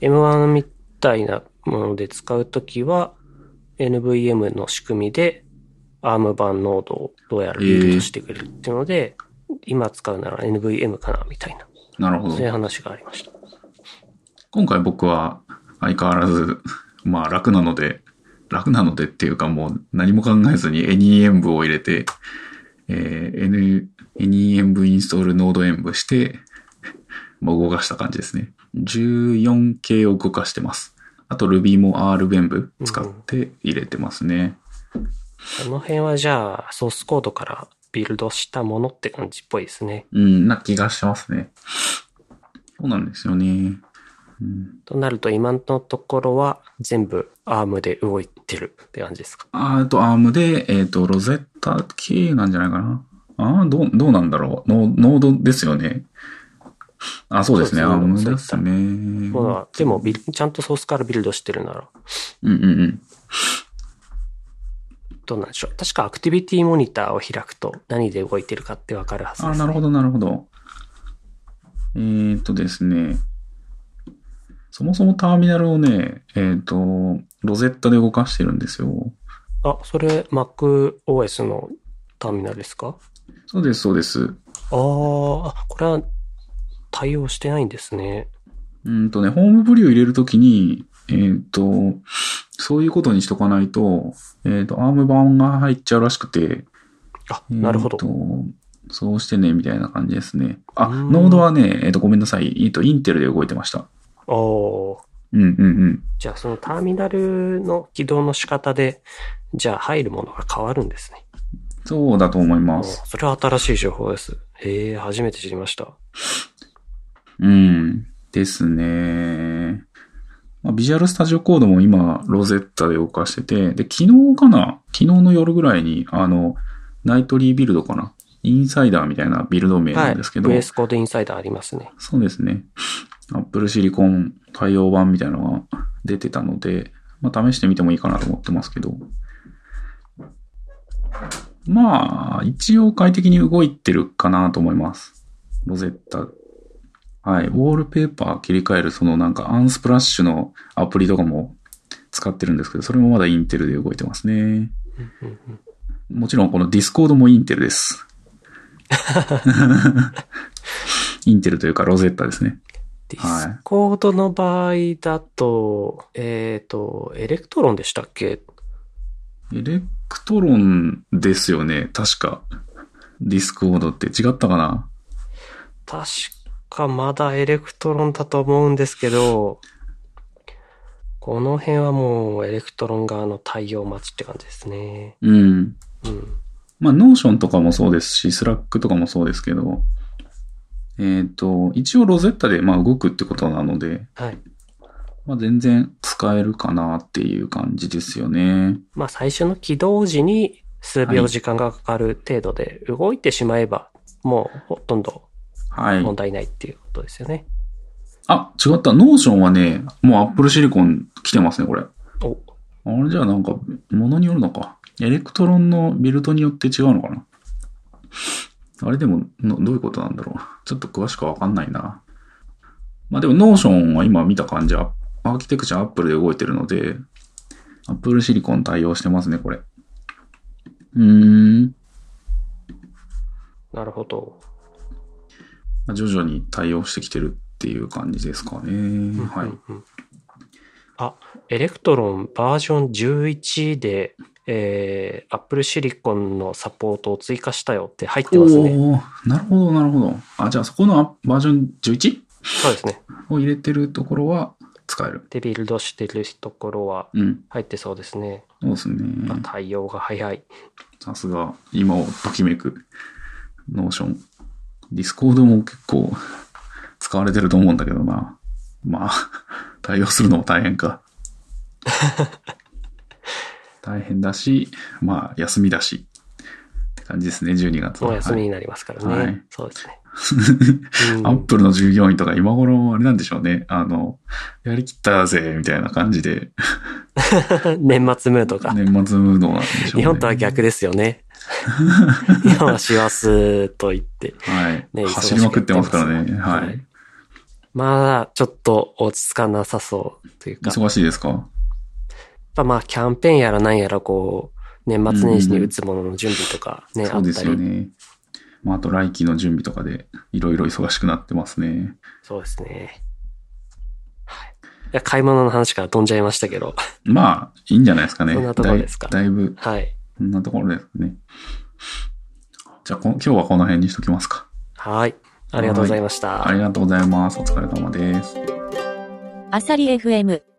M1 みたいなもので使うときは、NVM の仕組みで、ARM 版ノードをどうやらビルドしてくれるっていうので、今使うなら NVM かな、みたいな、なるほどそう。いう話がありました。今回僕は相変わらず、まあ楽なので、楽なのでっていうかもう何も考えずに NEMV を入れて、えー、N、NEMV インストールノードエンブして、まあ動かした感じですね。14系を動かしてます。あと Ruby も R ベンブ使って入れてますね。その辺はじゃあ、ソースコードからビルドしたものって感じっぽいですね。うん、な気がしますね。そうなんですよね。うん、となると今のところは全部 ARM で動いてるって感じですか？ああと、アームで、えっ、と、ロゼッタ系なんじゃないかな。ああ、どう、どうなんだろう。ノノードですよね。あ、そうですね。そうアーですねムですね。まあ、でもちゃんとソースからビルドしてるなら、うんうんうん。どうなんでしょう。確かアクティビティモニターを開くと何で動いてるかってわかるはずああ、です、なるほど、なるほど。えっ、ー、とですね。そもそもターミナルをね、えっ、と、 Rosetta で動かしてるんですよ。あ、それ MacOS のターミナルですか？そうです、そうです。あーあ、これは対応してないんですね。うんとね、 Homebrew 入れるときに、えっ、と、そういうことにしとかないと、えっ、と、 ARM 版が入っちゃうらしくて、あ、なるほど。えーとそうしてね、みたいな感じですね。あ、 Node はね、えっ、と、ごめんなさい。えっ、と、 Intel で動いてました。おーうんうんうん。じゃあそのターミナルの起動の仕方で、じゃあ入るものが変わるんですね。そうだと思いおーます。それは新しい情報です。へえ、初めて知りました。うん。ですね。まあ、 Visual Studio Code も今、 Rosetta で動かしてて、で、昨日かな？昨日の夜ぐらいに、あの、nightly build かな？ Insider みたいなビルド名はないんですけど、VS Code Insider ありますね。そうですね。Apple シリコン対応版みたいなのが出てたので、まあ試してみてもいいかなと思ってますけど。まあ、一応快適に動いてるかなと思います。 Rosetta。はい。 wallpaper 切り替える、そのなんか Unsplash のアプリとかも使ってるんですけど、それもまだ Intel で動いてますね。もちろんこの Discord も Intel です。 Intel というか Rosetta ですね。 Discord の場合だと、えっ、と、 Electron でしたっけ？エレクトロンですよね。確か。 Discord って違ったかな？確かまだ Electron だと思うんですけど、この辺はもう Electron 側の対応待ちって感じですね。うん。うん。まあ、 Notion とかもそうですし、 Slack とかもそうですけど、えっ、と、一応 Rosetta でまあ動くってことなので、はい。まあ全然使えるかなっていう感じですよね。まあ最初の起動時に数秒時間がかかる程度で動いてしまえば、もうほとんどはい。問題ないっていうことですよね。あ、違った。 Notion はね、もう Apple Silicon 来てますね、これ。お、あれじゃあなんか、ものによるのか。 Electron のビルドによって違うのかなあれでもの、どういうことなんだろう。ちょっと詳しくわかんないな。まあでも、 Notion は今見た感じは、アーキテクチャ Apple で動いてるので、 Apple Silicon 対応してますね、これ。うーん。なるほど。まあ徐々に対応してきてるっていう感じですかね。はいうん。うんあ、エレクトロンバージョン11で、えー、Apple Silicon のサポートを追加したよって入ってますね。なるほど、なるほど。あ、じゃあそこのアバージョン 11? そうですね。を入れてるところは使える。で、ビルドしてるところはうん。入ってそうですね。そうですね。まあ対応が早い。さすが、今をときめく、 Notion。Discord も結構使われてると思うんだけどな。まあ、対応するのも大変か。大変だし、まあ、休みだし。って感じですね、12月は。もう休みになりますからね。はいそうですね。うん Apple の従業員とか今頃あれなんでしょうね。あの、やりきったぜ、みたいな感じで、年末ムードが。年末ムードなんでしょうね。日本とは逆ですよね。日本は師走と言って。はい。ね走りまくってますからね。はい。まあ、ちょっと落ち着かなさそうというか。忙しいですか？やっぱまあ、キャンペーンやらなんやらこう、年末年始に打つものの準備とかね、そうであったり。すよね。まあ、あと来期の準備とかで、いろいろ忙しくなってますね。そうですね。はい。いや、買い物の話から飛んじゃいましたけど。まあ、いいんじゃないですかね。そんなところですかだいだいぶ、はい。こんなところですね。じゃあ、こ今日はこの辺にしときますか。はい。ありがとうございました。ありがとうございます。お疲れ様です。アサリ FM